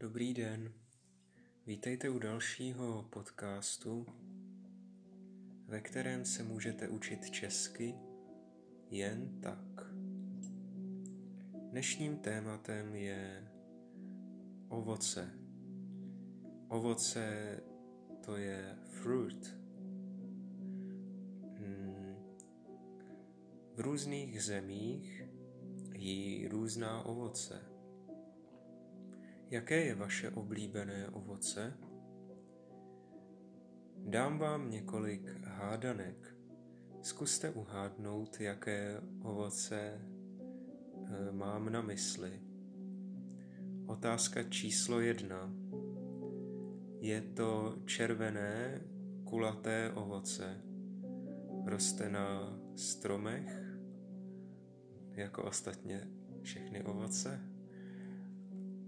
Dobrý den, vítejte u dalšího podcastu, ve kterém se můžete učit česky jen tak. Dnešním tématem je ovoce. Ovoce to je fruit. Hmm. V různých zemích jí různá ovoce. Jaké je vaše oblíbené ovoce? Dám vám několik hádanek. Zkuste uhádnout, jaké ovoce eh, mám na mysli. Otázka číslo jedna. Je to červené, kulaté ovoce. Roste na stromech, jako ostatně všechny ovoce.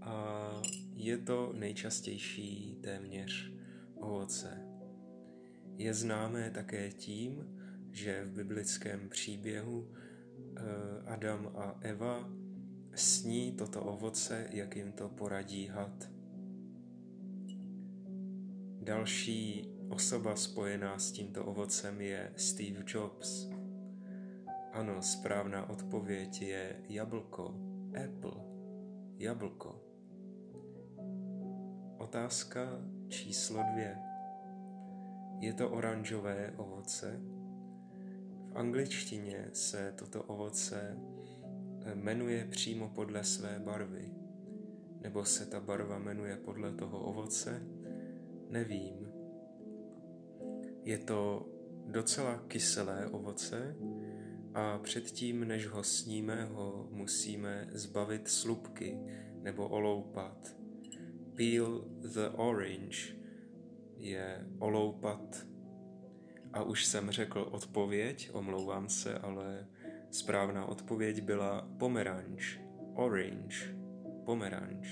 A je to nejčastější téměř ovoce. Je známé také tím, že v biblickém příběhu eh, Adam a Eva sní toto ovoce, jak jim to poradí had. Další osoba spojená s tímto ovocem je Steve Jobs. Ano, správná odpověď je jablko, apple, jablko. Otázka číslo dvě. Je to oranžové ovoce? V angličtině se toto ovoce eh, jmenuje přímo podle své barvy. Nebo se ta barva jmenuje podle toho ovoce? Nevím. Je to docela kyselé ovoce a předtím, než ho sníme, ho musíme zbavit slupky nebo oloupat peel the orange je oloupat. A už jsem řekl odpověď, omlouvám se, ale správná odpověď byla pomeranč, orange, pomeranč.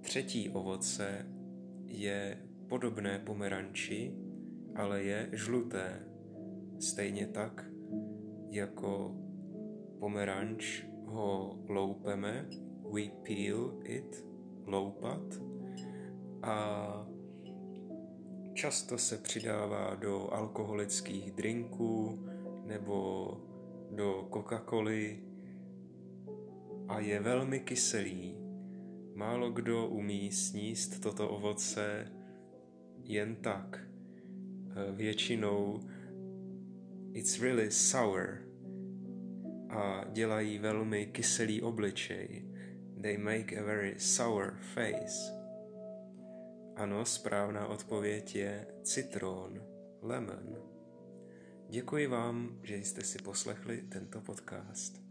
Třetí ovoce je podobné pomeranči, ale je žluté. Stejně tak jako pomeranč ho loupeme, we peel it, loupat a často se přidává do alkoholických drinků nebo do Coca-Coly a je velmi kyselý. Málo kdo umí sníst toto ovoce jen tak. Většinou it's really sour a dělají velmi kyselý obličej. They make a very sour face. Ano, správná odpověď je citron, lemon. Děkuji vám, že jste si poslechli tento podcast.